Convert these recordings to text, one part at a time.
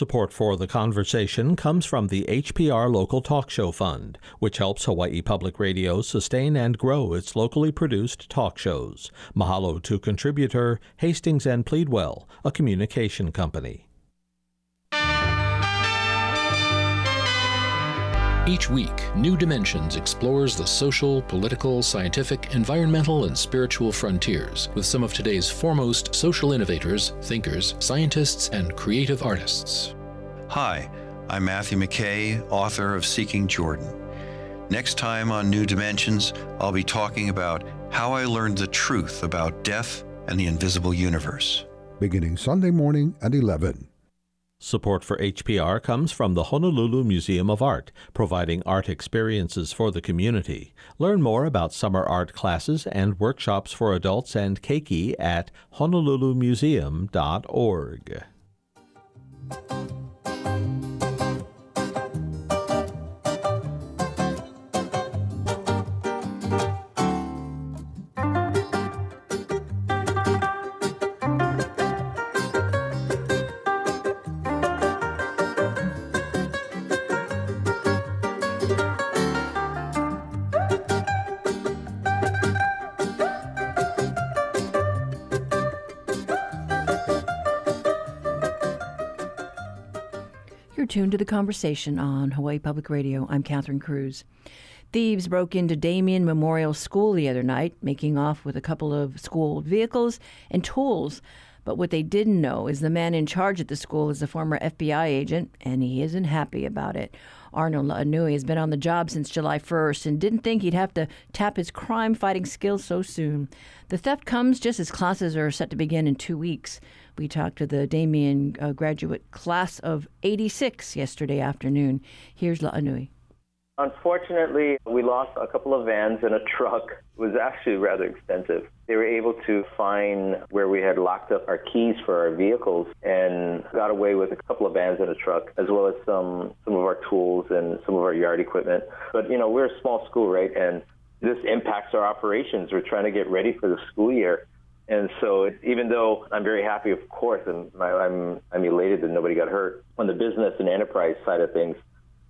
Support for the conversation comes from the HPR Local Talk Show Fund, which helps Hawaii Public Radio sustain and grow its locally produced talk shows. Mahalo to contributor Hastings and Pleadwell, a communication company. Each week, New Dimensions explores the social, political, scientific, environmental, and spiritual frontiers with some of today's foremost social innovators, thinkers, scientists, and creative artists. Hi, I'm Matthew McKay, author of Seeking Jordan. Next time on New Dimensions, I'll be talking about how I learned the truth about death and the invisible universe. Beginning Sunday morning at 11. Support for HPR comes from the Honolulu Museum of Art, providing art experiences for the community. Learn more about summer art classes and workshops for adults and keiki at honolulumuseum.org. to the conversation on Hawaii Public Radio. I'm Catherine Cruz. Thieves broke into Damien Memorial School the other night, making off with a couple of school vehicles and tools. But what they didn't know is the man in charge at the school is a former FBI agent, and he isn't happy about it. Arnold La'anui has been on the job since July 1st and didn't think he'd have to tap his crime fighting skills so soon. The theft comes just as classes are set to begin in two weeks. We talked to the Damien uh, graduate class of 86 yesterday afternoon. Here's La'anui. Unfortunately, we lost a couple of vans and a truck. It was actually rather expensive. They were able to find where we had locked up our keys for our vehicles and got away with a couple of vans and a truck, as well as some some of our tools and some of our yard equipment. But you know, we're a small school, right? And this impacts our operations. We're trying to get ready for the school year. And so, it, even though I'm very happy, of course, and I'm I'm elated that nobody got hurt on the business and enterprise side of things,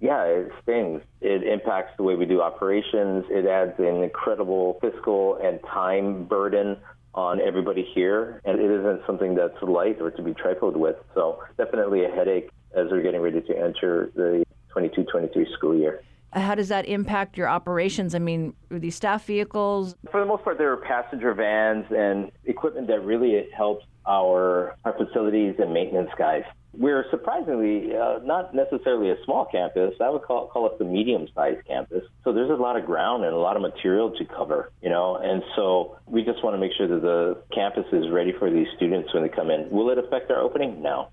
yeah, it stings. It impacts the way we do operations. It adds an incredible fiscal and time burden on everybody here, and it isn't something that's light or to be trifled with. So, definitely a headache as we're getting ready to enter the 22-23 school year. How does that impact your operations? I mean, are these staff vehicles? For the most part, they're passenger vans and equipment that really helps our our facilities and maintenance guys. We're surprisingly uh, not necessarily a small campus. I would call, call us a medium-sized campus. So there's a lot of ground and a lot of material to cover, you know. And so we just want to make sure that the campus is ready for these students when they come in. Will it affect our opening? No.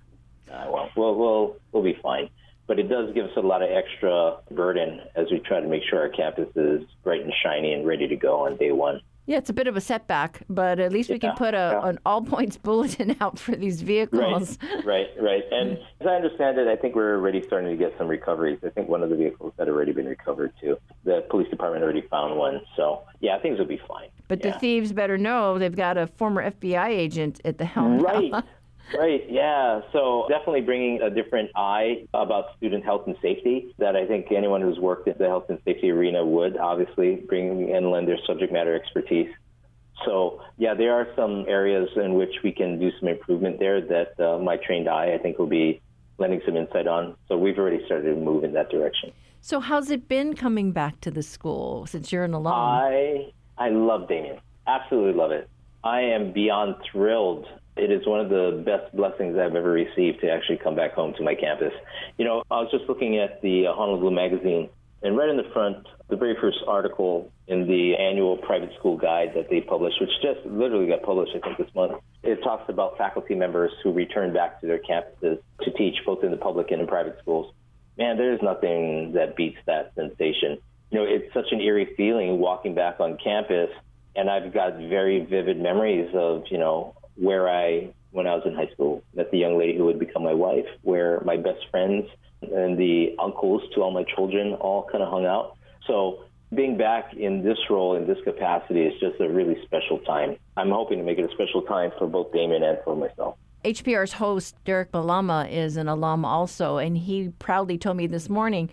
Uh, well, we'll we'll we'll be fine but it does give us a lot of extra burden as we try to make sure our campus is bright and shiny and ready to go on day one. Yeah, it's a bit of a setback, but at least we can put a, yeah. an all points bulletin out for these vehicles. Right, right, right. And as I understand it, I think we're already starting to get some recoveries. I think one of the vehicles had already been recovered too. The police department already found one. So, yeah, things will be fine. But yeah. the thieves better know they've got a former FBI agent at the helm. Right. Right, yeah. So definitely bringing a different eye about student health and safety that I think anyone who's worked in the health and safety arena would obviously bring and lend their subject matter expertise. So yeah, there are some areas in which we can do some improvement there that uh, my trained eye I think will be lending some insight on. So we've already started to move in that direction. So how's it been coming back to the school since you're an alum? I I love Damien. Absolutely love it. I am beyond thrilled it is one of the best blessings I've ever received to actually come back home to my campus. You know, I was just looking at the uh, Honolulu Magazine, and right in the front, the very first article in the annual private school guide that they published, which just literally got published, I think, this month, it talks about faculty members who return back to their campuses to teach both in the public and in private schools. Man, there's nothing that beats that sensation. You know, it's such an eerie feeling walking back on campus and I've got very vivid memories of, you know, where I, when I was in high school, met the young lady who would become my wife, where my best friends and the uncles to all my children all kind of hung out. So being back in this role, in this capacity, is just a really special time. I'm hoping to make it a special time for both Damien and for myself. HPR's host, Derek Malama, is an alum also, and he proudly told me this morning,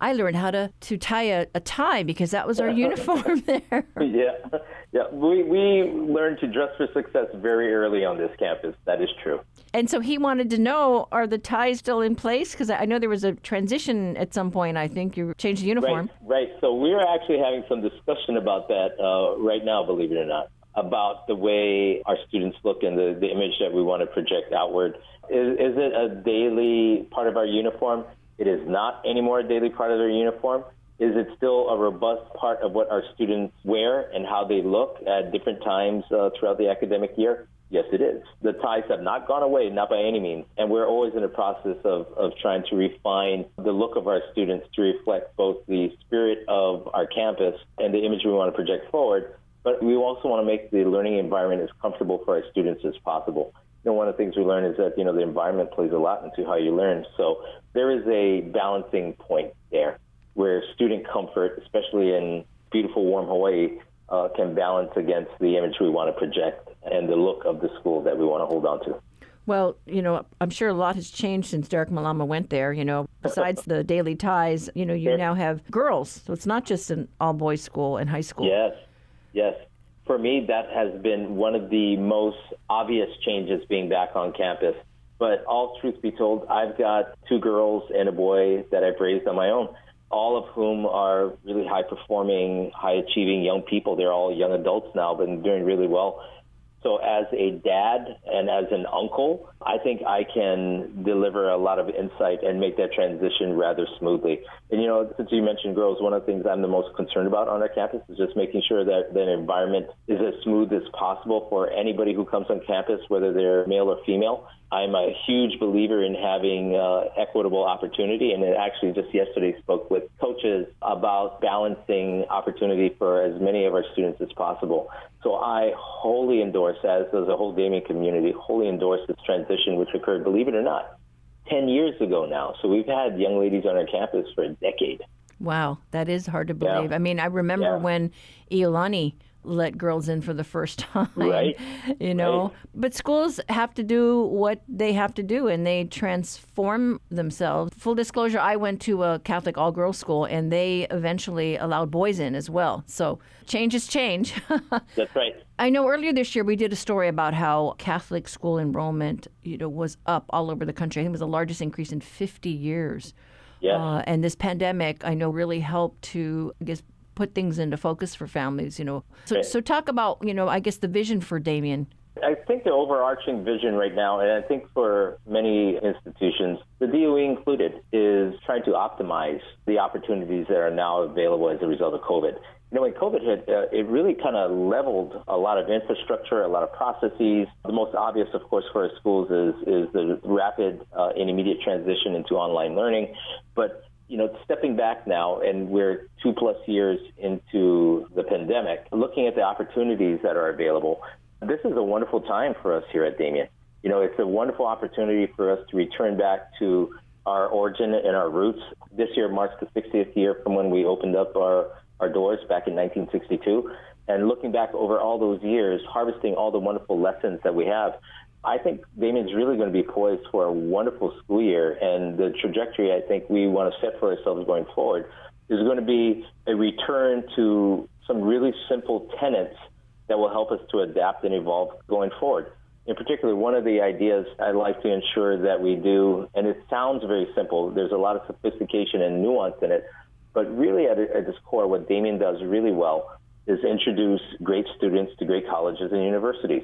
I learned how to, to tie a, a tie because that was our uniform there. Yeah, yeah. We, we learned to dress for success very early on this campus. That is true. And so he wanted to know are the ties still in place? Because I know there was a transition at some point. I think you changed the uniform. Right, right. So we're actually having some discussion about that uh, right now, believe it or not about the way our students look and the, the image that we want to project outward. Is, is it a daily part of our uniform? It is not anymore a daily part of their uniform. Is it still a robust part of what our students wear and how they look at different times uh, throughout the academic year? Yes, it is. The ties have not gone away, not by any means. And we're always in the process of, of trying to refine the look of our students to reflect both the spirit of our campus and the image we want to project forward, but we also want to make the learning environment as comfortable for our students as possible. Know, one of the things we learn is that, you know, the environment plays a lot into how you learn. So there is a balancing point there where student comfort, especially in beautiful, warm Hawaii, uh, can balance against the image we want to project and the look of the school that we want to hold on to. Well, you know, I'm sure a lot has changed since Derek Malama went there. You know, besides the daily ties, you know, you now have girls. So it's not just an all boys school and high school. Yes, Yes. For me, that has been one of the most obvious changes being back on campus. But all truth be told, I've got two girls and a boy that I've raised on my own, all of whom are really high performing, high achieving young people. They're all young adults now, but doing really well. So, as a dad and as an uncle, I think I can deliver a lot of insight and make that transition rather smoothly. And, you know, since you mentioned girls, one of the things I'm the most concerned about on our campus is just making sure that the environment is as smooth as possible for anybody who comes on campus, whether they're male or female. I'm a huge believer in having uh, equitable opportunity, and actually just yesterday spoke with coaches about balancing opportunity for as many of our students as possible. So I wholly endorse, as does the whole Damien community, wholly endorse this transition, which occurred, believe it or not, 10 years ago now. So we've had young ladies on our campus for a decade. Wow, that is hard to believe. Yeah. I mean, I remember Yeah. when Iolani let girls in for the first time. Right. You know, Right. but schools have to do what they have to do and they transform themselves. Full disclosure, I went to a Catholic all girls school and they eventually allowed boys in as well. So change is change. That's right. I know earlier this year we did a story about how Catholic school enrollment, you know, was up all over the country. I think it was the largest increase in 50 years. Yeah. Uh, and this pandemic, I know, really helped to, I guess, put things into focus for families. You know, so so talk about, you know, I guess the vision for Damien. I think the overarching vision right now, and I think for many institutions, the DOE included, is trying to optimize the opportunities that are now available as a result of COVID. You know, when COVID hit, uh, it really kind of leveled a lot of infrastructure, a lot of processes. The most obvious, of course, for our schools is, is the rapid uh, and immediate transition into online learning. But know, stepping back now, and we're two plus years into the pandemic, looking at the opportunities that are available, this is a wonderful time for us here at Damien. You know, it's a wonderful opportunity for us to return back to our origin and our roots. This year marks the 60th year from when we opened up our, our doors back in 1962. And looking back over all those years, harvesting all the wonderful lessons that we have, I think Damien's really going to be poised for a wonderful school year. And the trajectory I think we want to set for ourselves going forward is going to be a return to some really simple tenets that will help us to adapt and evolve going forward. In particular, one of the ideas I'd like to ensure that we do, and it sounds very simple, there's a lot of sophistication and nuance in it, but really at, at its core, what Damien does really well is introduce great students to great colleges and universities.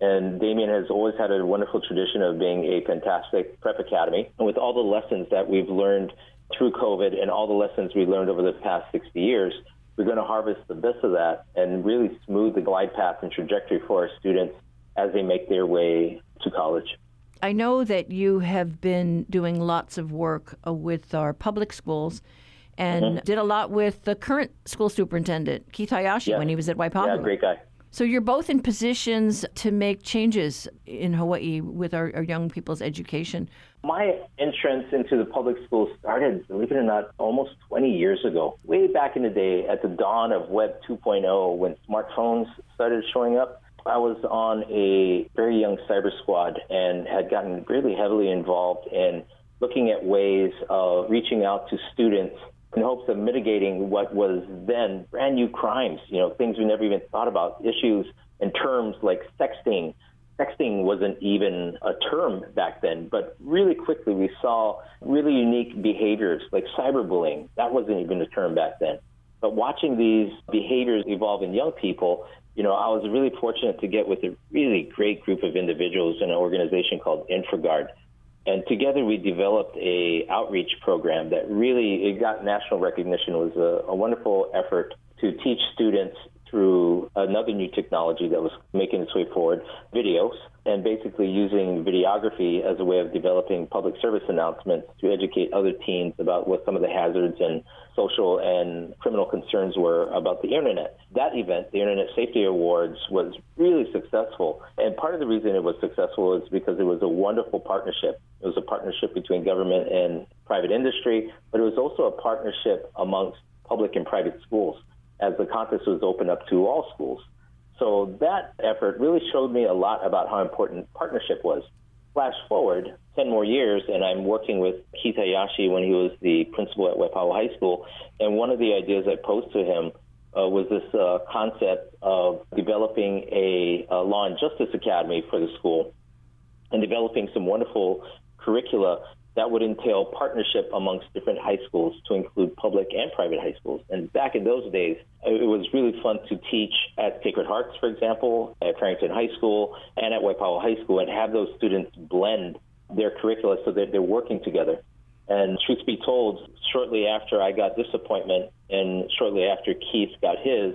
And Damien has always had a wonderful tradition of being a fantastic prep academy. And with all the lessons that we've learned through COVID and all the lessons we learned over the past 60 years, we're going to harvest the best of that and really smooth the glide path and trajectory for our students as they make their way to college. I know that you have been doing lots of work uh, with our public schools and Mm-hmm. did a lot with the current school superintendent, Keith Hayashi, Yeah. when he was at Yeah, great guy. So you're both in positions to make changes in Hawaii with our, our young people's education. My entrance into the public schools started, believe it or not, almost 20 years ago. Way back in the day, at the dawn of Web 2.0, when smartphones started showing up, I was on a very young cyber squad and had gotten really heavily involved in looking at ways of reaching out to students in hopes of mitigating what was then brand new crimes, you know, things we never even thought about, issues and terms like sexting. Sexting wasn't even a term back then, but really quickly we saw really unique behaviors like cyberbullying. That wasn't even a term back then. But watching these behaviors evolve in young people, you know, I was really fortunate to get with a really great group of individuals in an organization called InfraGard. And together we developed a outreach program that really it got national recognition. It was a, a wonderful effort to teach students through another new technology that was making its way forward, videos, and basically using videography as a way of developing public service announcements to educate other teens about what some of the hazards and social and criminal concerns were about the internet. That event, the Internet Safety Awards, was really successful. And part of the reason it was successful is because it was a wonderful partnership. It was a partnership between government and private industry, but it was also a partnership amongst public and private schools as the contest was open up to all schools. So that effort really showed me a lot about how important partnership was. Flash forward 10 more years, and I'm working with Keith Hayashi when he was the principal at Waipahu High School. And one of the ideas I posed to him uh, was this uh, concept of developing a, a law and justice academy for the school and developing some wonderful curricula that would entail partnership amongst different high schools to include public and private high schools. And back in those days, it was really fun to teach at Sacred Hearts, for example, at Farrington High School, and at Waipahu High School, and have those students blend their curricula so that they're working together. And truth be told, shortly after I got this appointment and shortly after Keith got his,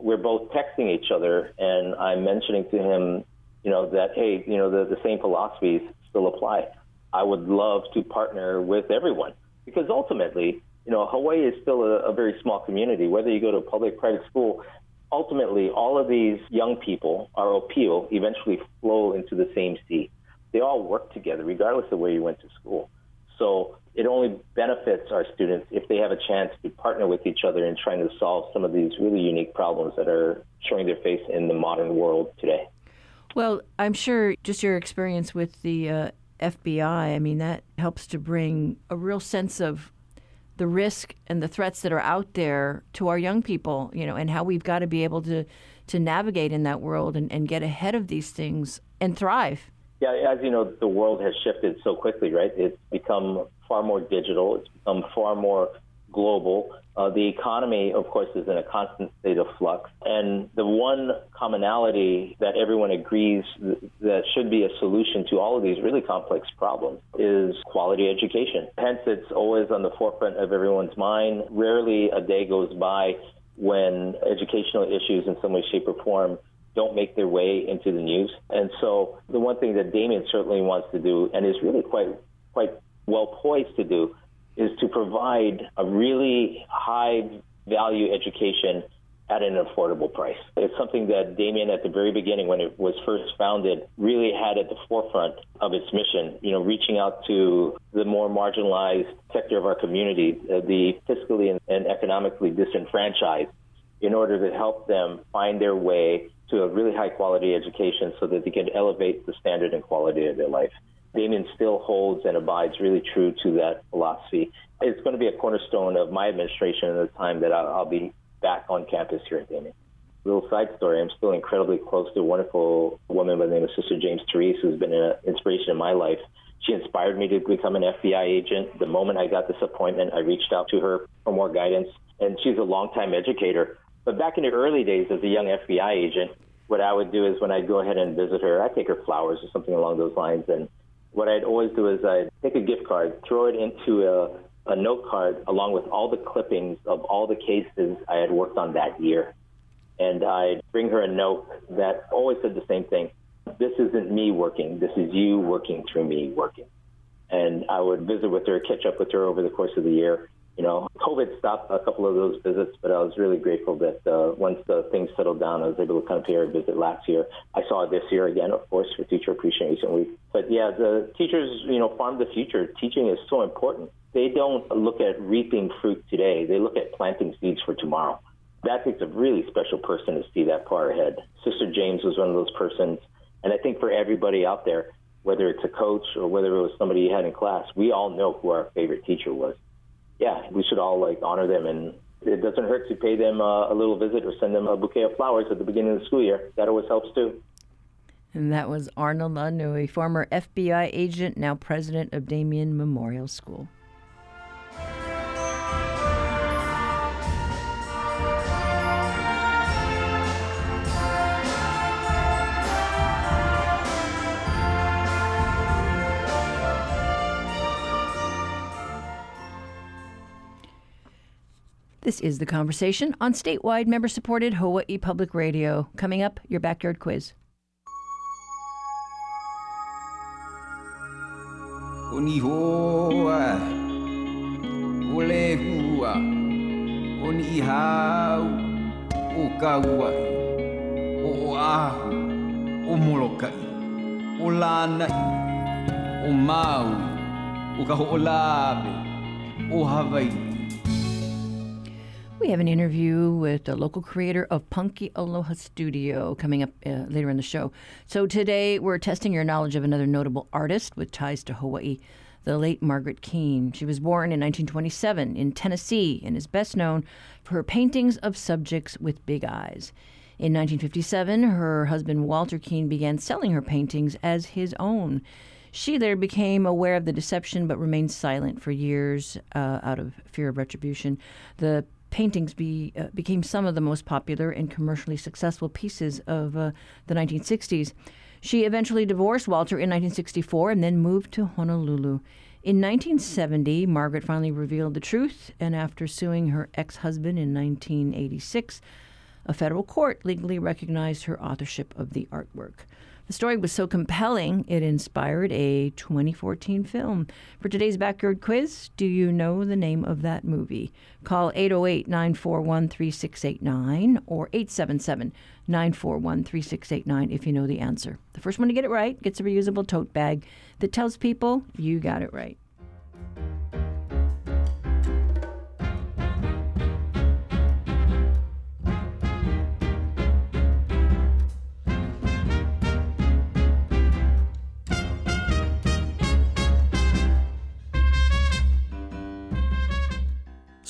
we're both texting each other, and I'm mentioning to him, you know, that, hey, you know, the, the same philosophies still apply I would love to partner with everyone because ultimately, you know, Hawaii is still a, a very small community. Whether you go to a public, private school, ultimately, all of these young people, our appeal, eventually flow into the same sea. They all work together, regardless of where you went to school. So it only benefits our students if they have a chance to partner with each other in trying to solve some of these really unique problems that are showing their face in the modern world today. Well, I'm sure just your experience with the uh, FBI, I mean, that helps to bring a real sense of the risk and the threats that are out there to our young people, you know, and how we've got to be able to, to navigate in that world and, and get ahead of these things and thrive. Yeah, as you know, the world has shifted so quickly, right? It's become far more digital, it's become far more global. Uh, the economy, of course, is in a constant state of flux. And the one commonality that everyone agrees th- that should be a solution to all of these really complex problems is quality education. Hence, it's always on the forefront of everyone's mind. Rarely a day goes by when educational issues in some way, shape, or form don't make their way into the news. And so the one thing that Damien certainly wants to do and is really quite quite well poised to do is to provide a really high value education at an affordable price. It's something that Damien, at the very beginning, when it was first founded, really had at the forefront of its mission. You know, reaching out to the more marginalized sector of our community, uh, the fiscally and economically disenfranchised, in order to help them find their way to a really high quality education so that they can elevate the standard and quality of their life. Damien still holds and abides really true to that philosophy. It's going to be a cornerstone of my administration at the time that I'll, I'll be back on campus here at Damien. Little side story, I'm still incredibly close to a wonderful woman by the name of Sister James Therese, who's been an inspiration in my life. She inspired me to become an FBI agent. The moment I got this appointment, I reached out to her for more guidance, and she's a longtime educator. But back in the early days as a young FBI agent, what I would do is when I'd go ahead and visit her, I'd take her flowers or something along those lines, and what I'd always do is I'd take a gift card, throw it into a, a note card along with all the clippings of all the cases I had worked on that year. And I'd bring her a note that always said the same thing. This isn't me working. This is you working through me working. And I would visit with her, catch up with her over the course of the year you know, COVID stopped a couple of those visits, but I was really grateful that uh, once the things settled down, I was able to come pay her a visit last year. I saw it this year again, of course, for Teacher Appreciation Week. But yeah, the teachers, you know, farm the future. Teaching is so important. They don't look at reaping fruit today. They look at planting seeds for tomorrow. that takes a really special person to see that far ahead. Sister James was one of those persons. And I think for everybody out there, whether it's a coach or whether it was somebody you had in class, we all know who our favorite teacher was. Yeah, we should all like honor them, and it doesn't hurt to pay them uh, a little visit or send them a bouquet of flowers at the beginning of the school year. That always helps too. And that was Arnold La'anui, former FBI agent, now president of Damien Memorial School. This is The Conversation on statewide member supported Hawaii Public Radio. Coming up, your backyard quiz. Oni hoa, ole hua, oni hau, o kauai, o ahu, We have an interview with the local creator of Punky Aloha Studio coming up uh, later in the show. So today we're testing your knowledge of another notable artist with ties to Hawaii, the late Margaret Keane. She was born in 1927 in Tennessee and is best known for her paintings of subjects with big eyes. In 1957, her husband Walter Keane began selling her paintings as his own. She later became aware of the deception but remained silent for years uh, out of fear of retribution. The paintings be, uh, became some of the most popular and commercially successful pieces of uh, the 1960s. She eventually divorced Walter in 1964 and then moved to Honolulu. In 1970, Margaret finally revealed the truth, and after suing her ex husband in 1986, a federal court legally recognized her authorship of the artwork. The story was so compelling, it inspired a 2014 film. For today's Backyard Quiz, do you know the name of that movie? Call 808 941 3689 or 877 941 3689 if you know the answer. The first one to get it right gets a reusable tote bag that tells people you got it right.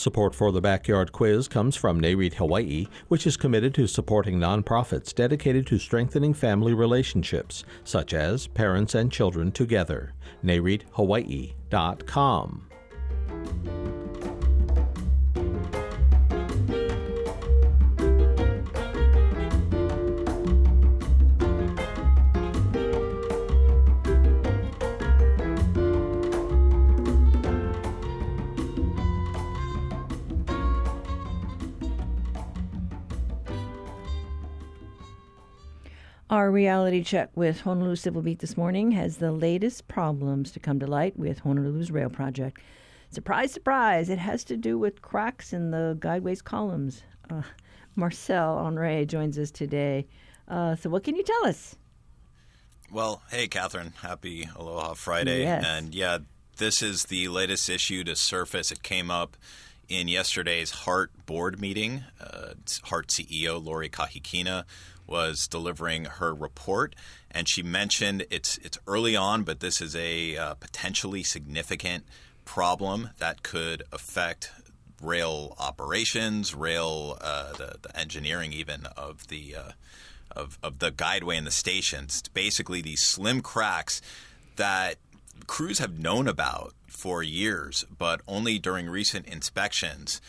Support for the Backyard Quiz comes from NAREIT Hawaii, which is committed to supporting nonprofits dedicated to strengthening family relationships, such as Parents and Children Together. NAREITHawaii.com. Our reality check with Honolulu Civil Beat this morning has the latest problems to come to light with Honolulu's rail project. Surprise, surprise, it has to do with cracks in the guideways columns. Uh, Marcel Honoré joins us today. Uh, so, what can you tell us? Well, hey, Catherine. Happy Aloha Friday. Yes. And yeah, this is the latest issue to surface. It came up in yesterday's HART board meeting. Uh, HART CEO Lori Kahikina was delivering her report, and she mentioned it's it's early on, but this is a uh, potentially significant problem that could affect rail operations, rail uh, the, the engineering even of the uh, of of the guideway and the stations. It's basically these slim cracks that crews have known about for years, but only during recent inspections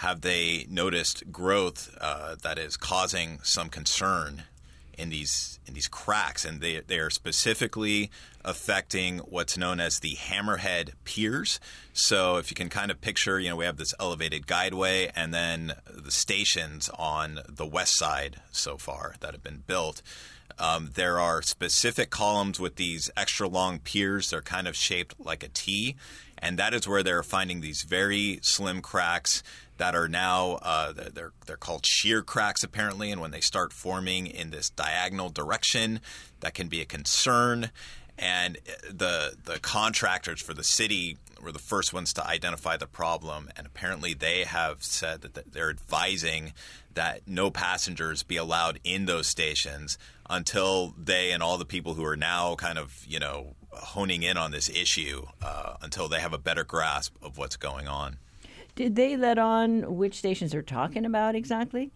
have they noticed growth uh, that is causing some concern in these in these cracks, and they they are specifically affecting what's known as the hammerhead piers. So if you can kind of picture, you know, we have this elevated guideway, and then the stations on the west side so far that have been built. Um, there are specific columns with these extra long piers. They're kind of shaped like a T, and that is where they're finding these very slim cracks that are now uh, they're they're called shear cracks apparently, and when they start forming in this diagonal direction, that can be a concern. And the the contractors for the city were the first ones to identify the problem, and apparently they have said that they're advising that no passengers be allowed in those stations until they and all the people who are now kind of you know honing in on this issue uh, until they have a better grasp of what's going on. Did they let on which stations they're talking about exactly?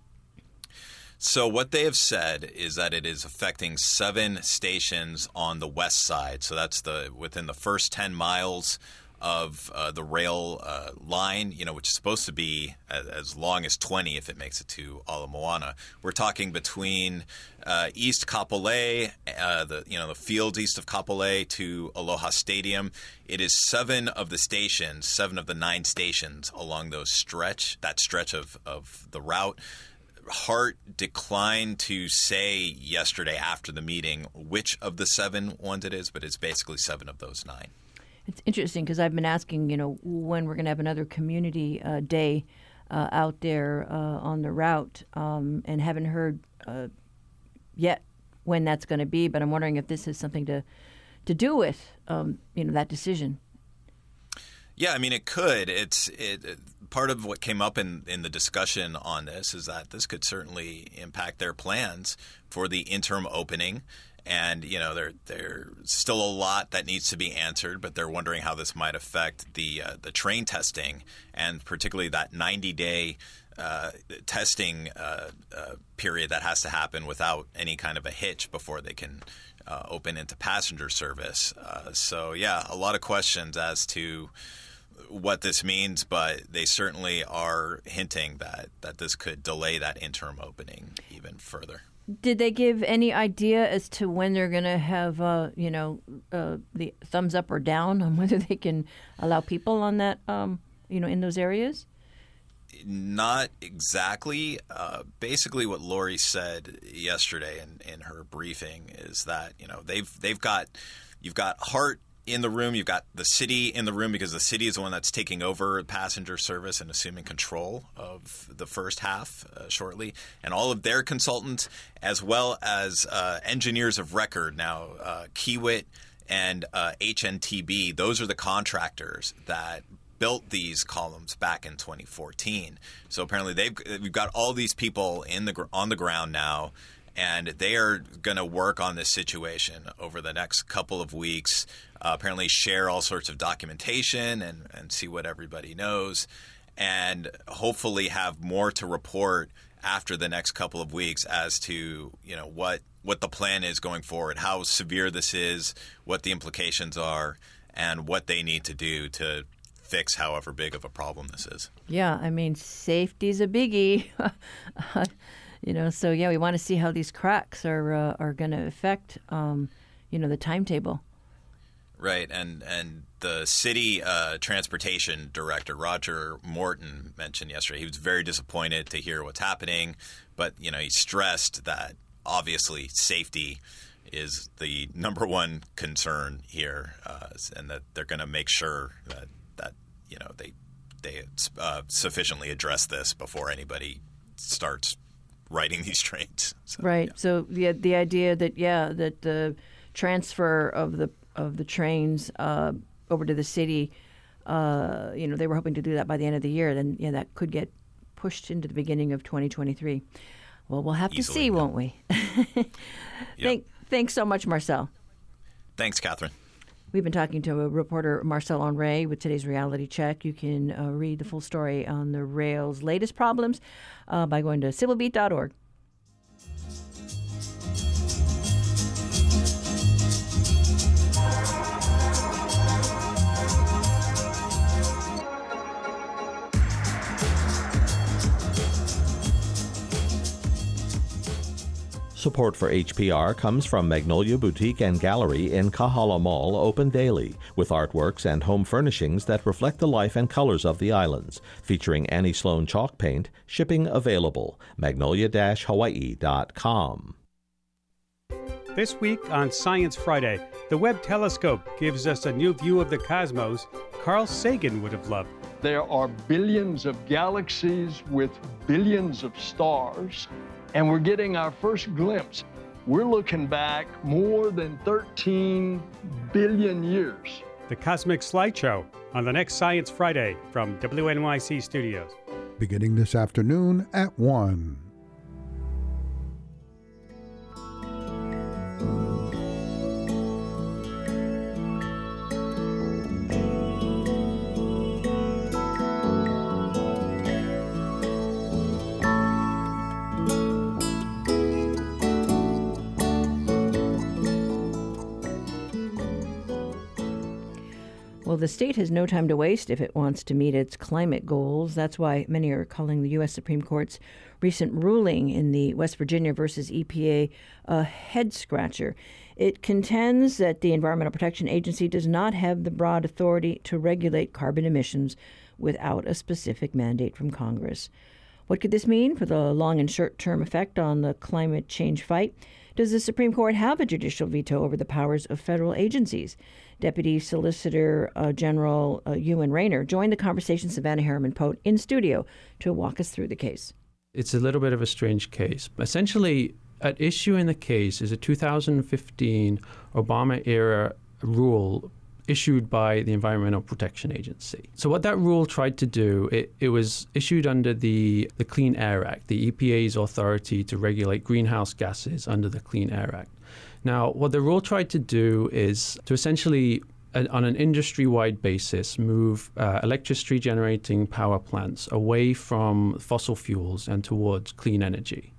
So what they have said is that it is affecting seven stations on the west side. So that's the within the first ten miles of uh, the rail uh, line, you know, which is supposed to be as, as, long as 20 if it makes it to Ala Moana. We're talking between uh, East Kapolei, uh, the you know the fields east of Kapolei to Aloha Stadium. It is seven of the stations, seven of the nine stations along those stretch that stretch of of the route. HART declined to say yesterday after the meeting which of the seven ones it is, but it's basically seven of those nine. It's interesting because I've been asking, you know, when we're going to have another community uh, day uh, out there uh, on the route, um, and haven't heard uh, yet when that's going to be. But I'm wondering if this has something to to do with, um, you know, that decision. Yeah, I mean, it could. It's it, it, part of what came up in in the discussion on this is that this could certainly impact their plans for the interim opening and you know there there's still a lot that needs to be answered, but they're wondering how this might affect the uh, the train testing and particularly that 90 day. Uh, testing uh, uh, period that has to happen without any kind of a hitch before they can uh, open into passenger service. Uh, so, yeah, a lot of questions as to what this means, but they certainly are hinting that, that this could delay that interim opening even further. Did they give any idea as to when they're going to have, uh, you know, uh, the thumbs up or down on whether they can allow people on that, um, you know, in those areas? Not exactly. Uh, basically, what Lori said yesterday in, in her briefing is that you know they've they've got you've got HART in the room. You've got the city in the room because the city is the one that's taking over passenger service and assuming control of the first half uh, shortly, and all of their consultants, as well as uh, engineers of record now, uh, and HNTB. Uh, those are the contractors that built these columns back in 2014. So apparently they've we've got all these people in the on the ground now and they are going to work on this situation over the next couple of weeks. Uh, apparently, share all sorts of documentation and, and see what everybody knows, and hopefully have more to report after the next couple of weeks as to you know what what the plan is going forward, how severe this is, what the implications are, and what they need to do to fix however big of a problem this is. Yeah, I mean, safety's a biggie. you know, so yeah, we want to see how these cracks are uh, are going to affect, um, you know, the timetable. Right, and and the city uh, transportation director Roger Morton mentioned yesterday he was very disappointed to hear what's happening, but you know he stressed that obviously safety is the number one concern here, uh, and that they're going to make sure that that you know they they uh, sufficiently address this before anybody starts riding these trains. So, right. Yeah. So the the idea that yeah that the transfer of the of the trains uh, over to the city, uh, you know, they were hoping to do that by the end of the year. Then yeah, that could get pushed into the beginning of 2023. Well, we'll have Easily, to see, yeah. won't we? yep. Thank, thanks so much, Marcel. Thanks, Catherine. We've been talking to a reporter, Marcel Honoré, with today's reality check. You can uh, read the full story on the rail's latest problems uh, by going to civilbeat.org. Support for HPR comes from Magnolia Boutique and Gallery in Kahala Mall, open daily, with artworks and home furnishings that reflect the life and colors of the islands. Featuring Annie Sloan chalk paint, shipping available. magnolia-hawaii.com. This week on Science Friday, the Webb telescope gives us a new view of the cosmos Carl Sagan would have loved. There are billions of galaxies with billions of stars and we're getting our first glimpse. We're looking back more than 13 billion years. The Cosmic Slideshow, on the next Science Friday from WNYC Studios. Beginning this afternoon at 1. Well, the state has no time to waste if it wants to meet its climate goals. That's why many are calling the U.S. Supreme Court's recent ruling in the West Virginia versus EPA a head scratcher. It contends that the Environmental Protection Agency does not have the broad authority to regulate carbon emissions without a specific mandate from Congress. What could this mean for the long and short term effect on the climate change fight? Does the Supreme Court have a judicial veto over the powers of federal agencies? Deputy Solicitor uh, General uh, Ewan Rayner joined the conversation Savannah Harriman Pote in studio to walk us through the case. It's a little bit of a strange case. Essentially, at issue in the case is a 2015 Obama era rule issued by the Environmental Protection Agency. So what that rule tried to do, it, it was issued under the, the Clean Air Act, the EPA's authority to regulate greenhouse gases under the Clean Air Act. Now, what the rule tried to do is to essentially on an industry wide basis, move uh, electricity generating power plants away from fossil fuels and towards clean energy.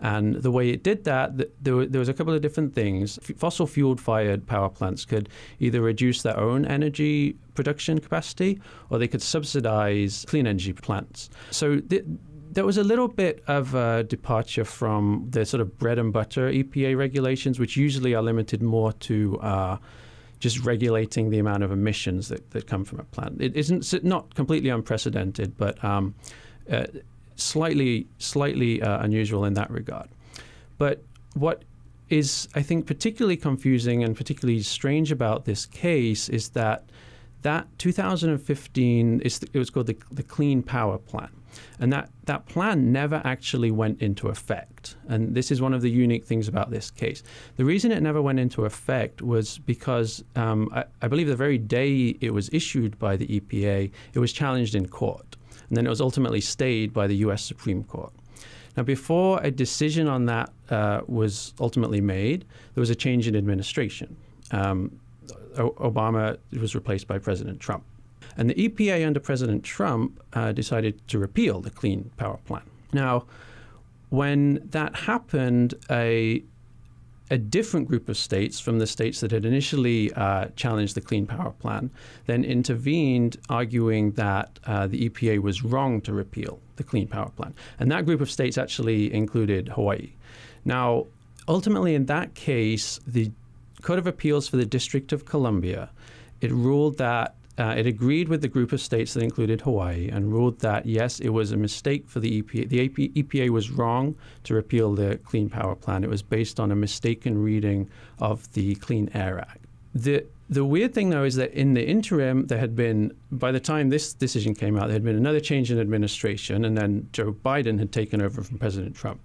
And the way it did that, there, was a couple of different things. Fossil fuel fired power plants could either reduce their own energy production capacity or they could subsidize clean energy plants. So th- there was a little bit of a departure from the sort of bread and butter EPA regulations, which usually are limited more to uh, just regulating the amount of emissions that, that come from a plant. It isn't not completely unprecedented, but um, uh, slightly slightly uh, unusual in that regard. But what is I think particularly confusing and particularly strange about this case is that that 2015 is it was called the, the Clean Power Plan. And that, that plan never actually went into effect. And this is one of the unique things about this case. The reason it never went into effect was because um, I, I, believe the very day it was issued by the EPA, it was challenged in court and then it was ultimately stayed by the U.S. Supreme Court. Now, before a decision on that uh, was ultimately made, there was a change in administration. Um, o- Obama was replaced by President Trump. And the EPA under President Trump uh, decided to repeal the Clean Power Plan. Now, when that happened, a a different group of states from the states that had initially uh, challenged the Clean Power Plan then intervened, arguing that uh, the EPA was wrong to repeal the Clean Power Plan. And that group of states actually included Hawaii. Now, ultimately, in that case, the Court of Appeals for the District of Columbia it ruled that uh, it agreed with the group of states that included Hawaii and ruled that yes, it was a mistake for the EPA. The EPA was wrong to repeal the Clean Power Plan. It was based on a mistaken reading of the Clean Air Act. The the weird thing, though, is that in the interim, there had been, by the time this decision came out, there had been another change in administration, and then Joe Biden had taken over from President Trump.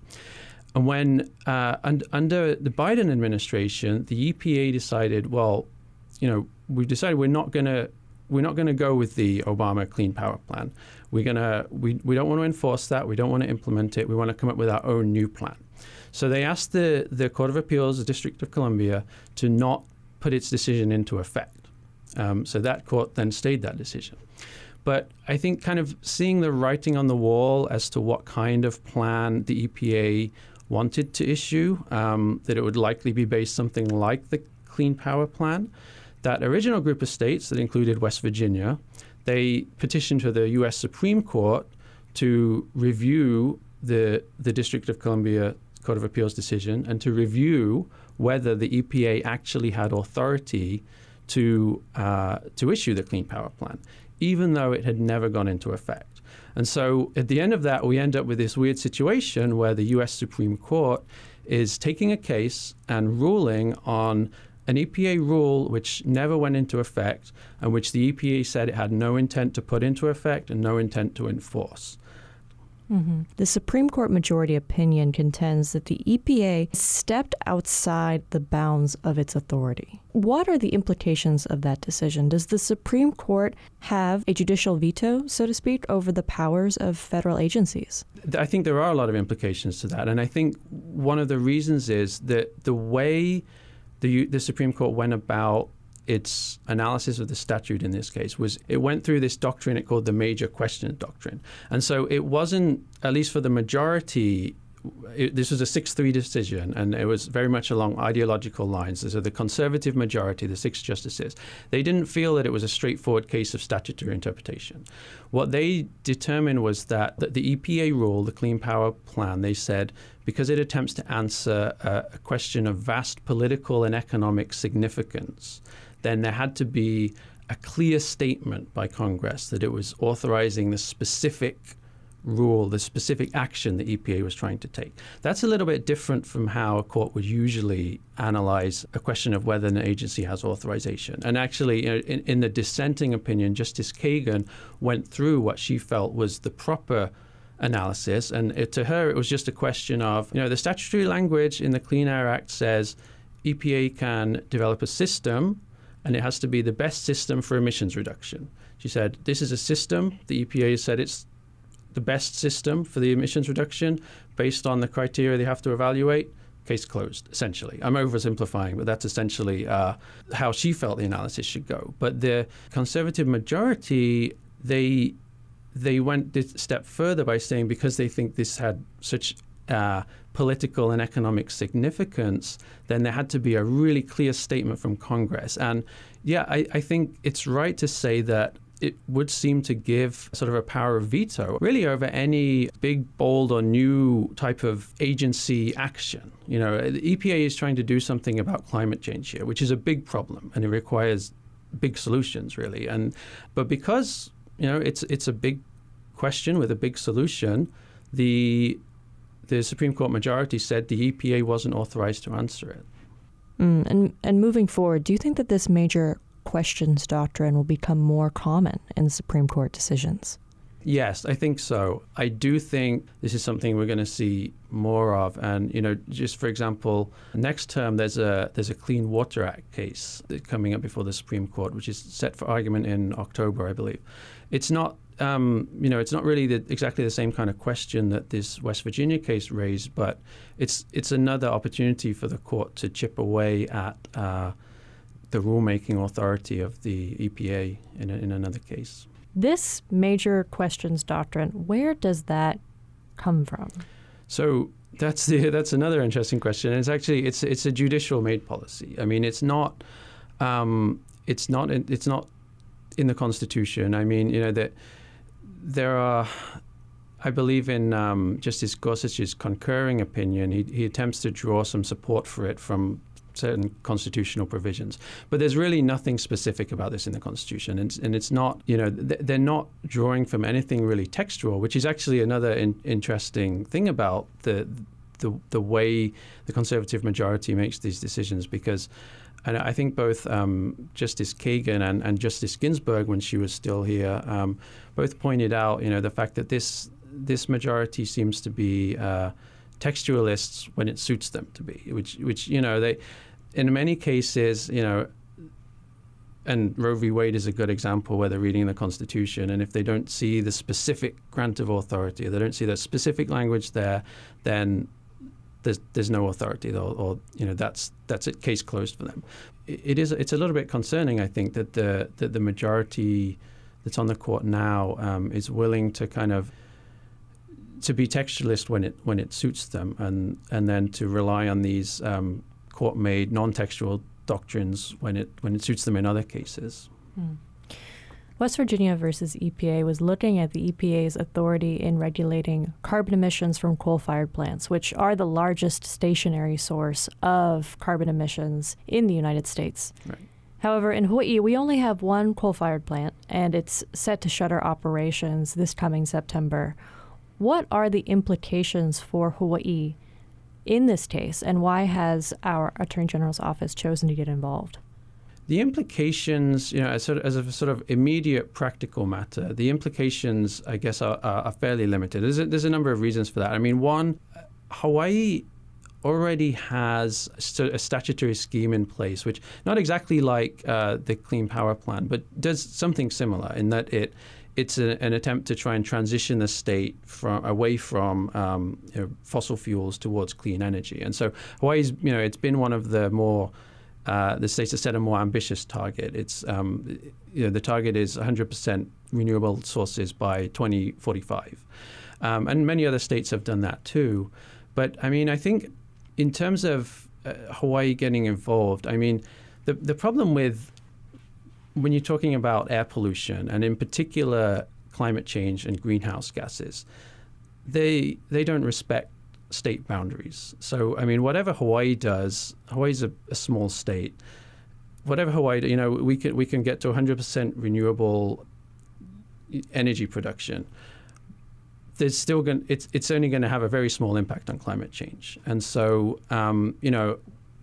And when, uh, un- under the Biden administration, the EPA decided, well, you know, we've decided we're not going to we're not going to go with the Obama Clean Power Plan. We're to we, we don't want to enforce that. We don't want to implement it. We want to come up with our own new plan. So they asked the the Court of Appeals, the District of Columbia, to not put its decision into effect. Um, so that court then stayed that decision. But I think kind of seeing the writing on the wall as to what kind of plan the EPA wanted to issue, um, that it would likely be based something like the Clean Power Plan that original group of states that included West Virginia, they petitioned to the U.S. Supreme Court to review the the District of Columbia Court of Appeals decision and to review whether the EPA actually had authority to uh, to issue the Clean Power Plan, even though it had never gone into effect. And so at the end of that, we end up with this weird situation where the U.S. Supreme Court is taking a case and ruling on an EPA rule which never went into effect and which the EPA said it had no intent to put into effect and no intent to enforce. Mm-hmm. The Supreme Court majority opinion contends that the EPA stepped outside the bounds of its authority. What are the implications of that decision? Does the Supreme Court have a judicial veto, so to speak, over the powers of federal agencies? I think there are a lot of implications to that. And I think one of the reasons is that the way the, the Supreme Court went about its analysis of the statute in this case was it went through this doctrine it called the major question doctrine. And so it wasn't, at least for the majority, it, this was a 6 3 decision, and it was very much along ideological lines. So the conservative majority, the six justices, they didn't feel that it was a straightforward case of statutory interpretation. What they determined was that the EPA rule, the Clean Power Plan, they said because it attempts to answer a, a question of vast political and economic significance, then there had to be a clear statement by Congress that it was authorizing the specific rule, the specific action the EPA was trying to take. That's a little bit different from how a court would usually analyze a question of whether an agency has authorization. And actually, in, in the dissenting opinion, Justice Kagan went through what she felt was the proper analysis. And it, to her, it was just a question of, you know, the statutory language in the Clean Air Act says EPA can develop a system and it has to be the best system for emissions reduction. She said, This is a system. The EPA said it's the best system for the emissions reduction based on the criteria they have to evaluate. Case closed, essentially. I'm oversimplifying, but that's essentially uh, how she felt the analysis should go. But the conservative majority, they they went a step further by saying because they think this had such uh, political and economic significance, then there had to be a really clear statement from Congress. And yeah, I, I think it's right to say that it would seem to give sort of a power of veto really over any big, bold, or new type of agency action. You know, the EPA is trying to do something about climate change here, which is a big problem and it requires big solutions, really. And but because you know it's it's a big question with a big solution, the the Supreme Court majority said the EPA wasn't authorized to answer it. Mm, and and moving forward, do you think that this major questions doctrine will become more common in Supreme Court decisions? Yes, I think so. I do think this is something we're going to see more of. And you know, just for example, next term there's a there's a Clean Water Act case coming up before the Supreme Court, which is set for argument in October, I believe. It's not um, you know, it's not really the, exactly the same kind of question that this West Virginia case raised, but it's it's another opportunity for the court to chip away at uh, the rulemaking authority of the EPA in, in another case. This major questions doctrine, where does that come from? So that's the, that's another interesting question. And it's actually it's it's a judicial made policy. I mean, it's not um, it's not it's not in the Constitution. I mean, you know that there are, I believe, in um, Justice Gorsuch's concurring opinion, he, he attempts to draw some support for it from certain constitutional provisions. But there's really nothing specific about this in the Constitution. And, and it's not, you know, they're not drawing from anything really textual, which is actually another in, interesting thing about the, the, the way the conservative majority makes these decisions because and I think both um, Justice Kagan and, and, Justice Ginsburg, when she was still here, um, both pointed out, you know, the fact that this this majority seems to be uh, textualists when it suits them to be, which which you know they, in many cases, you know. And Roe v. Wade is a good example where they're reading the Constitution, and if they don't see the specific grant of authority, or they don't see the specific language there, then there's there's no authority, or, or you know that's that's it, case closed for them. It is it's a little bit concerning, I think, that the that the majority that's on the court now um, is willing to kind of to be textualist when it when it suits them, and and then to rely on these um, court-made non-textual doctrines when it when it suits them in other cases. Mm. West Virginia versus EPA was looking at the EPA's authority in regulating carbon emissions from coal fired plants, which are the largest stationary source of carbon emissions in the United States. Right. However, in Hawaii, we only have one coal fired plant, and it's set to shutter operations this coming September. What are the implications for Hawaii in this case, and why has our Attorney General's office chosen to get involved? the implications, you know, as, sort of, as a sort of immediate practical matter, the implications, I guess, are, are fairly limited. There's a, there's a number of reasons for that. I mean, one, Hawaii already has a statutory scheme in place, which not exactly like uh, the Clean Power Plan, but does something similar in that it it's a, an attempt to try and transition the state from away from um, you know, fossil fuels towards clean energy. And so Hawaii's, you know, it's been one of the more uh, the states have set a more ambitious target. It's um, you know the target is 100% renewable sources by 2045, um, and many other states have done that too. But I mean, I think in terms of uh, Hawaii getting involved, I mean, the the problem with when you're talking about air pollution and in particular climate change and greenhouse gases, they they don't respect state boundaries. So I mean, whatever Hawaii does, Hawaii's a, a small state. Whatever Hawaii, you know, we can we can get to 100% renewable energy production there's still going it's it's only going to have a very small impact on climate change. And so, um, you know,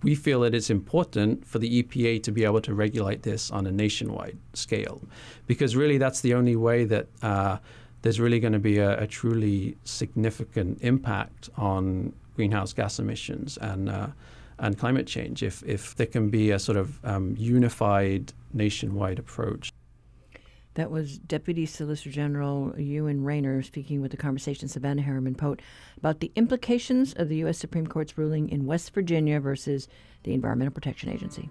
we feel that it's important for the EPA to be able to regulate this on a nationwide scale, because really that's the only way that uh, there's really going to be a, a, truly significant impact on greenhouse gas emissions and uh, and climate change if if there can be a sort of um, unified nationwide approach. That was Deputy Solicitor General Ewan Rayner speaking with the conversation Savannah Harriman Pote about the implications of the U.S. Supreme Court's ruling in West Virginia versus the Environmental Protection Agency.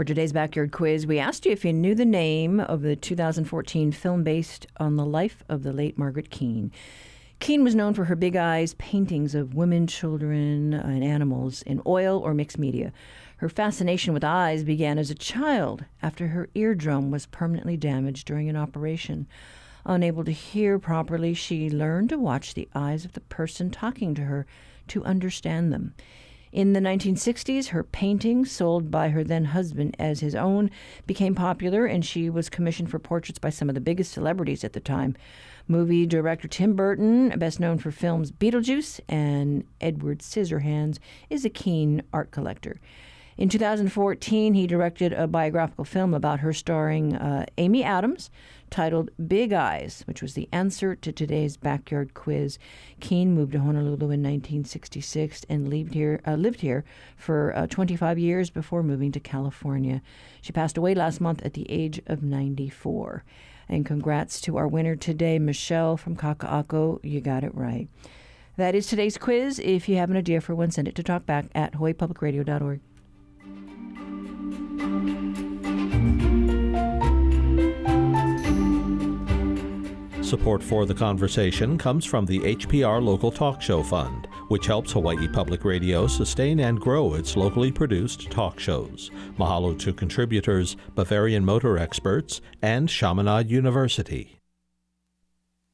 For today's backyard quiz, we asked you if you knew the name of the 2014 film based on the life of the late Margaret Keane. Keane was known for her big eyes paintings of women, children, and animals in oil or mixed media. Her fascination with eyes began as a child after her eardrum was permanently damaged during an operation. Unable to hear properly, she learned to watch the eyes of the person talking to her to understand them. In the 1960s, her paintings, sold by her then husband as his own, became popular, and she was commissioned for portraits by some of the biggest celebrities at the time. Movie director Tim Burton, best known for films Beetlejuice and Edward Scissorhands, is a keen art collector. In 2014, he directed a biographical film about her starring uh, Amy Adams titled Big Eyes, which was the answer to today's backyard quiz. Keane moved to Honolulu in 1966 and lived here, uh, lived here for uh, 25 years before moving to California. She passed away last month at the age of 94. And congrats to our winner today, Michelle from Kaka'ako. You got it right. That is today's quiz. If you have an idea for one, send it to talkback at hawaiipublicradio.org. Support for the conversation comes from the HPR Local Talk Show Fund, which helps Hawaii Public Radio sustain and grow its locally produced talk shows. Mahalo to contributors, Bavarian Motor Experts, and Chaminade University.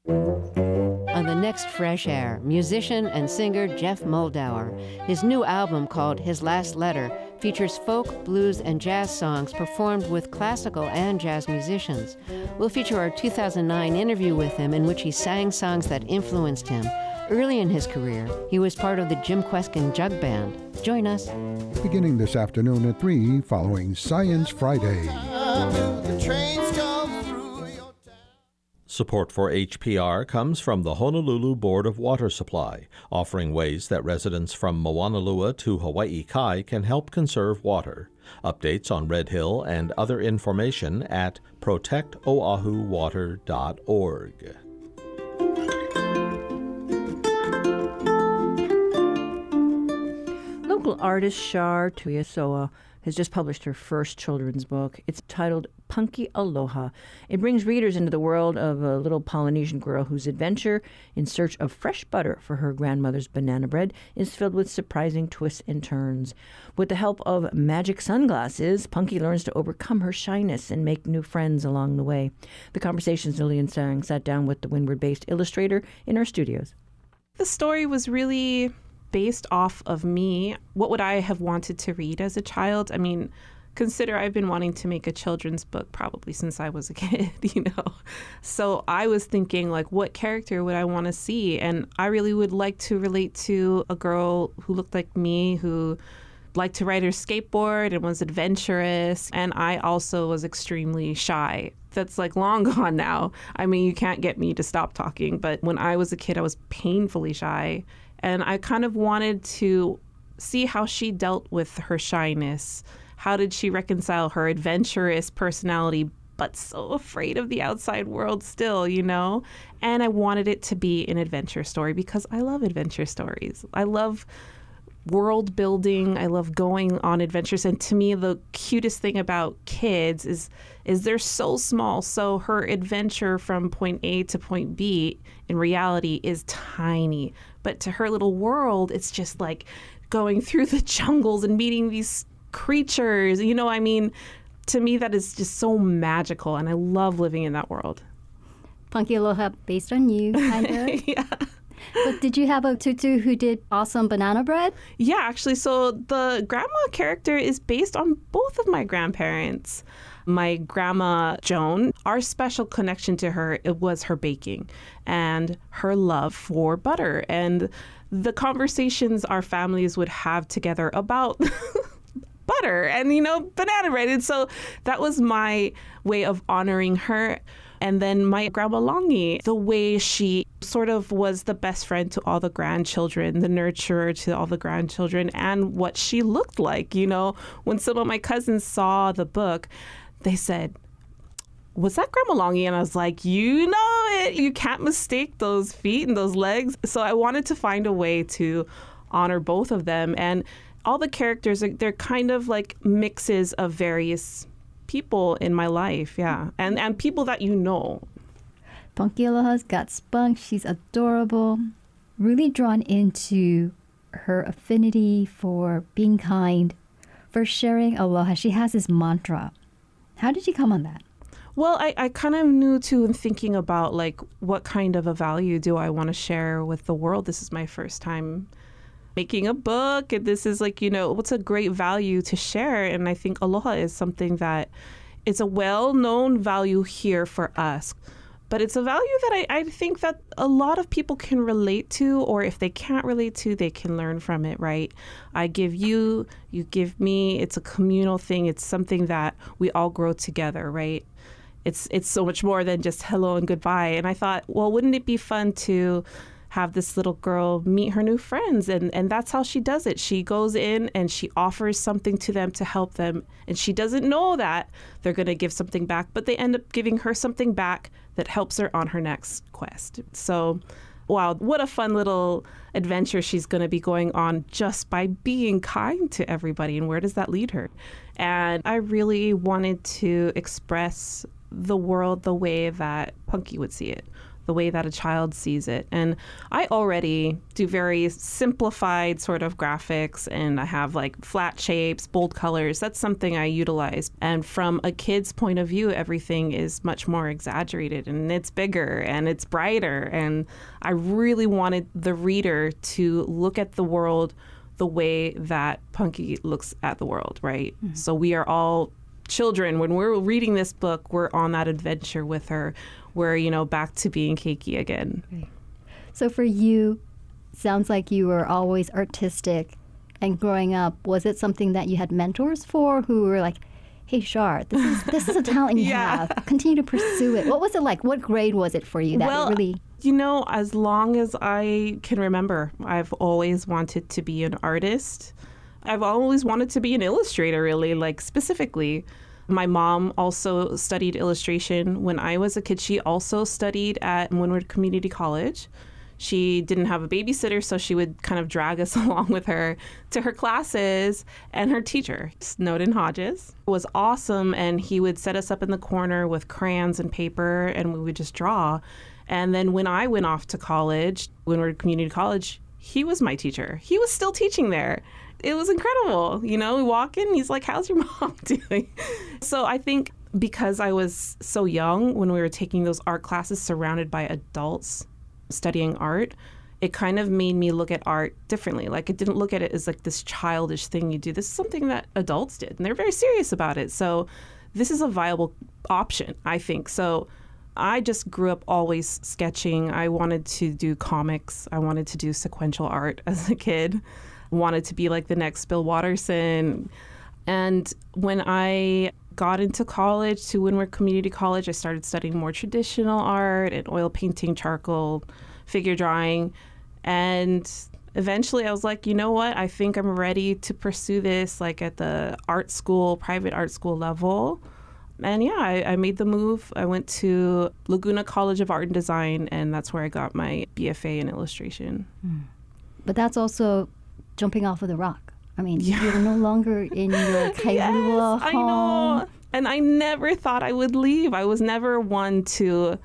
On the next Fresh Air, musician and singer Geoff Muldaur. His new album called His Last Letter features folk, blues, and jazz songs performed with classical and jazz musicians. We'll feature our 2009 interview with him in which he sang songs that influenced him. Early in his career, he was part of the Jim Kweskin Jug Band. Join us. Beginning this afternoon at 3 following Science Friday. Support for HPR comes from the Honolulu Board of Water Supply, offering ways that residents from Moanalua to Hawaii Kai can help conserve water. Updates on Red Hill and other information at protectoahuwater.org. Local artist Shar Tuiasoa has just published her first children's book. It's titled Punky Aloha. It brings readers into the world of a little Polynesian girl whose adventure in search of fresh butter for her grandmother's banana bread is filled with surprising twists and turns. With the help of magic sunglasses, Punky learns to overcome her shyness and make new friends along the way. The conversations Lillian Sang sat down with the Windward based illustrator in our studios. The story was really based off of me. What would I have wanted to read as a child? I mean, consider I've been wanting to make a children's book probably since I was a kid, you know. So I was thinking like what character would I want to see and I really would like to relate to a girl who looked like me who liked to ride her skateboard and was adventurous and I also was extremely shy. That's like long gone now. I mean, you can't get me to stop talking, but when I was a kid I was painfully shy and I kind of wanted to see how she dealt with her shyness how did she reconcile her adventurous personality but so afraid of the outside world still, you know? And I wanted it to be an adventure story because I love adventure stories. I love world building. I love going on adventures and to me the cutest thing about kids is is they're so small. So her adventure from point A to point B in reality is tiny, but to her little world it's just like going through the jungles and meeting these creatures. You know, I mean, to me, that is just so magical, and I love living in that world. Punky Aloha, based on you, kind of. yeah. But did you have a tutu who did awesome banana bread? Yeah, actually. So the grandma character is based on both of my grandparents. My grandma Joan, our special connection to her it was her baking and her love for butter and the conversations our families would have together about butter and, you know, banana bread. And so that was my way of honoring her. And then my grandma Longy, the way she sort of was the best friend to all the grandchildren, the nurturer to all the grandchildren, and what she looked like. You know, when some of my cousins saw the book, they said, was that Grandma Longy? And I was like, you know it. You can't mistake those feet and those legs. So I wanted to find a way to honor both of them. And all the characters they're kind of like mixes of various people in my life, yeah, and and people that you know. Punky Aloha's got spunk. She's adorable. Really drawn into her affinity for being kind, for sharing aloha. She has this mantra. How did you come on that? Well, I, I kind of knew too in thinking about like what kind of a value do I want to share with the world. This is my first time making a book and this is like you know what's a great value to share? And i think aloha is something that it's a well-known value here for us but it's a value that I, I think that a lot of people can relate to or if they can't relate to they can learn from it right? I give you you give me. It's a communal thing. It's something that we all grow together right? It's it's so much more than just hello and goodbye. And i thought well wouldn't it be fun to have this little girl meet her new friends and and that's how she does it. She goes in and she offers something to them to help them and she doesn't know that they're going to give something back but they end up giving her something back that helps her on her next quest. So wow what a fun little adventure she's going to be going on just by being kind to everybody and where does that lead her? And i really wanted to express the world the way that punky would see it the way that a child sees it. And I already do very simplified sort of graphics and I have like flat shapes, bold colors. That's something I utilize. And from a kid's point of view, everything is much more exaggerated and it's bigger and it's brighter. And I really wanted the reader to look at the world the way that Punky looks at the world, right? Mm-hmm. So we are all children when we're reading this book we're on that adventure with her. We're you know back to being Keiki again. Right. so for you sounds like you were always artistic and growing up. Was it something that you had mentors for who were like hey Shar, this is this is a talent you yeah. have. Continue to pursue it. What was it like? What grade was it for you that well, really you know as long as i can remember i've always wanted to be an artist I've always wanted to be an illustrator, really, like specifically. My mom also studied illustration when I was a kid. She also studied at Windward Community College. She didn't have a babysitter, so she would kind of drag us along with her to her classes. And her teacher, Snowden Hodges, was awesome. And he would set us up in the corner with crayons and paper, and we would just draw. And then when I went off to college, Windward Community College, he was my teacher. He was still teaching there it was incredible. You know, we walk in, he's like, How's your mom doing? So I think because I was so young when we were taking those art classes surrounded by adults studying art, it kind of made me look at art differently. Like it didn't look at it as like this childish thing you do. This is something that adults did, and they're very serious about it. So this is a viable option, I think. So I just grew up always sketching. I wanted to do comics. I wanted to do sequential art as a kid. Wanted to be like the next Bill Watterson. And when I got into college to Windward Community College, I started studying more traditional art and oil painting, charcoal, figure drawing. And eventually I was like, you know what? I think I'm ready to pursue this like at the art school, private art school level. And yeah, I, I made the move. I went to Laguna College of Art and Design, and that's where I got my BFA in illustration. Mm. But that's also jumping off of the rock. I mean, yeah. you're no longer in your Kailua yes, I know. And I never thought I would leave. I was never one to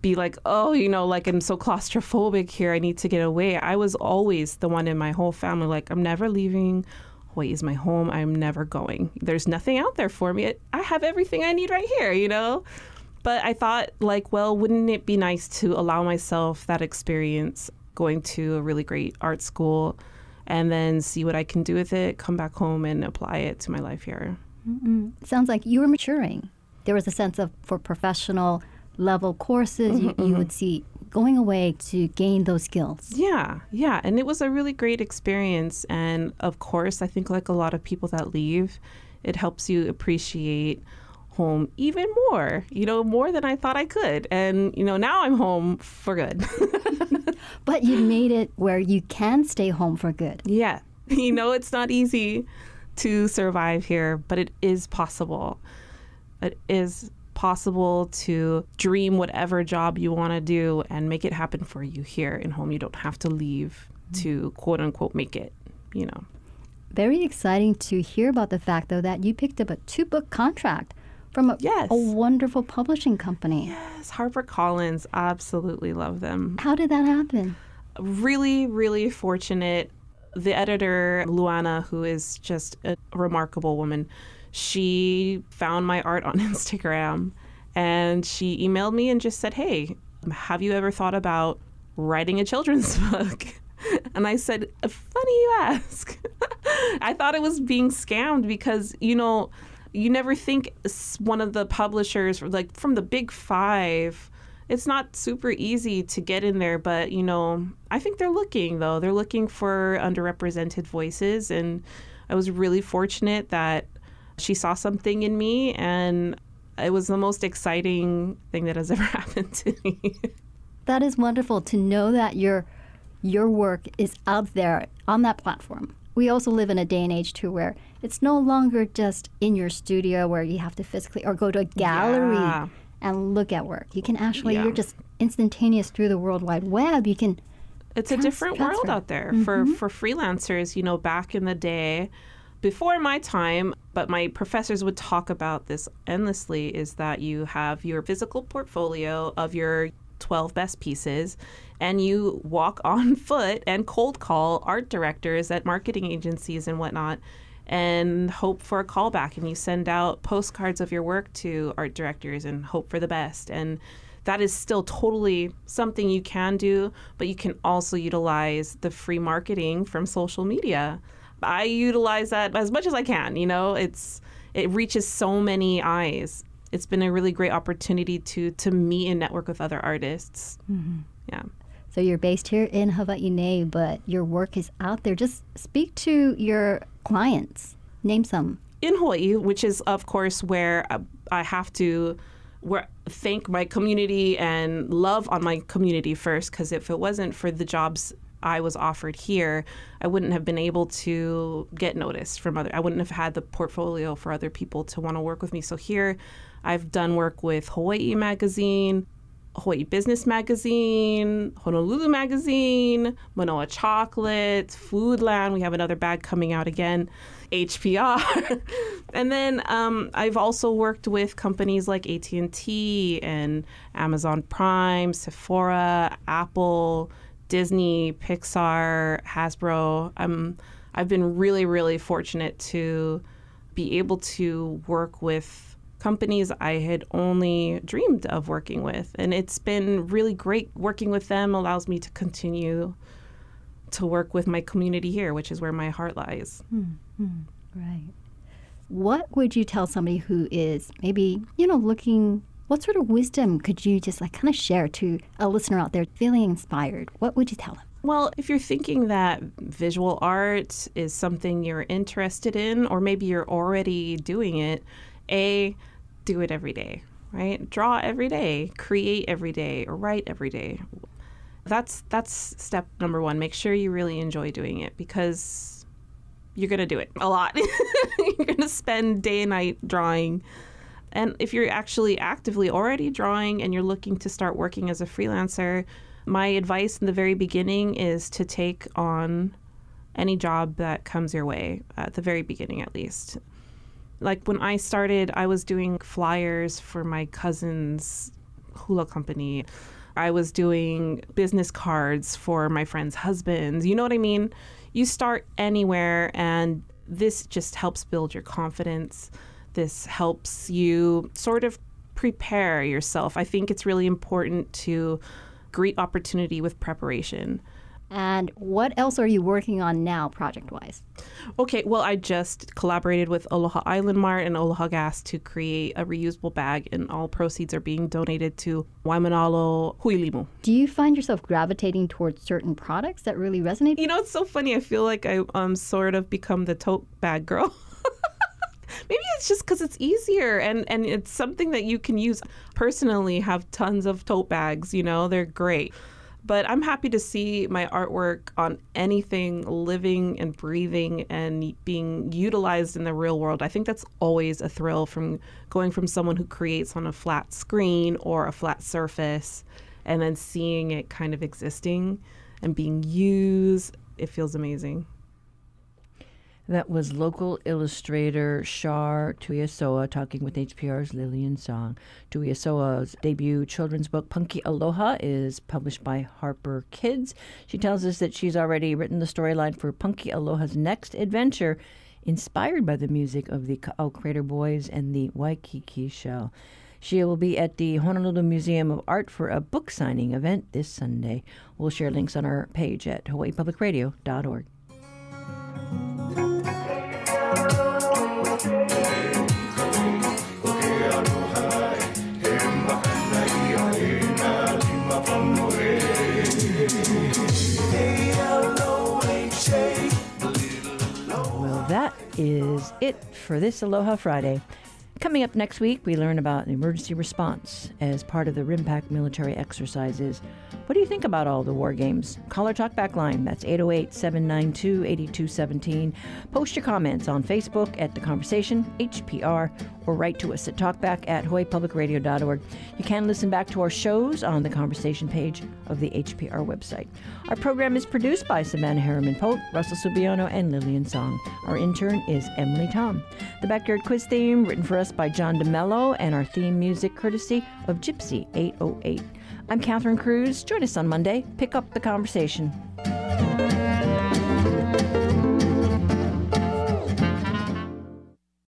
be like, oh, you know, like I'm so claustrophobic here. I need to get away. I was always the one in my whole family, like, I'm never leaving. Hawaii is my home. I'm never going. There's nothing out there for me. I have everything I need right here, you know? But I thought, like, well, wouldn't it be nice to allow myself that experience going to a really great art school and then see what I can do with it, come back home and apply it to my life here? Mm-hmm. Sounds like you were maturing. There was a sense of, for professional level courses, mm-hmm, you, you mm-hmm. would see going away to gain those skills. Yeah, yeah. And it was a really great experience. And of course, I think like a lot of people that leave, it helps you appreciate home even more, you know, more than I thought I could. And, you know, now I'm home for good. but you made it where you can stay home for good. Yeah. You know, it's not easy to survive here, but it is possible. It is possible to dream whatever job you want to do and make it happen for you here in home. You don't have to leave to quote unquote make it, you know. Very exciting to hear about the fact, though, that you picked up a two book contract from a, yes. a wonderful publishing company. Yes, HarperCollins. Absolutely love them. How did that happen? Really, really fortunate. The editor, Luana, who is just a remarkable woman, she found my art on Instagram and she emailed me and just said, Hey, have you ever thought about writing a children's book? And I said, Funny you ask. I thought it was being scammed because, you know, you never think one of the publishers, like from the big five, it's not super easy to get in there, but you know, I think they're looking though. They're looking for underrepresented voices, and I was really fortunate that she saw something in me and it was the most exciting thing that has ever happened to me. that is wonderful to know that your your work is out there on that platform. We also live in a day and age too where it's no longer just in your studio where you have to physically or go to a gallery yeah. and look at work. You can actually yeah. you're just instantaneous through the World Wide Web. You can it's trans- a different transfer. world out there mm-hmm. for for freelancers. You know, back in the day, before my time, but my professors would talk about this endlessly is that you have your physical portfolio of your 12 best pieces and you walk on foot and cold call art directors at marketing agencies and whatnot and hope for a callback and you send out postcards of your work to art directors and hope for the best and that is still totally something you can do but you can also utilize the free marketing from social media I utilize that as much as I can. You know, it's it reaches so many eyes. It's been a really great opportunity to to meet and network with other artists. Mm-hmm. Yeah. So you're based here in Hawaii, but your work is out there. Just speak to your clients. Name some. In Hawaii, which is of course where uh, I have to where thank my community and love on my community first because if it wasn't for the jobs I was offered here, I wouldn't have been able to get noticed from other. I wouldn't have had the portfolio for other people to want to work with me. So here, I've done work with Hawaii Magazine, Hawaii Business Magazine, Honolulu Magazine, Manoa Chocolate, Foodland. We have another bag coming out again, HPR, and then um, I've also worked with companies like AT and T and Amazon Prime, Sephora, Apple. Disney, Pixar, Hasbro. I'm I've been really really fortunate to be able to work with companies I had only dreamed of working with. And it's been really great working with them, allows me to continue to work with my community here, which is where my heart lies. Mm-hmm. Right. What would you tell somebody who is maybe, you know, looking, what sort of wisdom could you just like kind of share to a listener out there feeling inspired? What would you tell them? Well, if you're thinking that visual art is something you're interested in, or maybe you're already doing it, A, do it every day, right? Draw every day, create every day, or write every day. That's that's step number 1. Make sure you really enjoy doing it because you're going to do it a lot. you're going to spend day and night drawing. And if you're actually actively already drawing and you're looking to start working as a freelancer, my advice in the very beginning is to take on any job that comes your way, at the very beginning at least. Like when I started, I was doing flyers for my cousin's hula company. I was doing business cards for my friends' husbands. You know what I mean? You start anywhere, and this just helps build your confidence. This helps you sort of prepare yourself. I think it's really important to greet opportunity with preparation. And what else are you working on now, project wise? Okay, well, I just collaborated with Aloha Island Mart and Aloha Gas to create a reusable bag, and all proceeds are being donated to Waimanalo Huilimu. Do you find yourself gravitating towards certain products that really resonate? You know, it's so funny. I feel like I um sort of become the tote bag girl. maybe it's just because it's easier and and it's something that you can use personally have tons of tote bags you know they're great but i'm happy to see my artwork on anything living and breathing and being utilized in the real world. I think that's always a thrill from going from someone who creates on a flat screen or a flat surface and then seeing it kind of existing and being used. It feels amazing that was local illustrator Shar Tuiasoa talking with HPR's Lillian Song. Tuiasoa's debut children's book, Punky Aloha, is published by Harper Kids. She tells us that she's already written the storyline for Punky Aloha's next adventure, inspired by the music of the Ka'au oh, Crater Boys and the Waikiki Shell. She will be at the Honolulu Museum of Art for a book signing event this Sunday. We'll share links on our page at hawaiipublicradio.org. is it for this Aloha Friday. Coming up next week, we learn about emergency response as part of the RIMPAC military exercises. What do you think about all the war games? Call our talkback line. That's 808 792 8217. Post your comments on Facebook at The Conversation, HPR, or write to us at talkback at hawaiipublicradio.org. You can listen back to our shows on the Conversation page of the HPR website. Our program is produced by Savannah Harriman Pote, Russell Subiono, and Lillian Song. Our intern is Emily Tom. The Backyard Quiz theme, written for us by John DeMello, and our theme music courtesy of Gypsy 808. I'm Catherine Cruz. Join us on Monday. Pick up the conversation.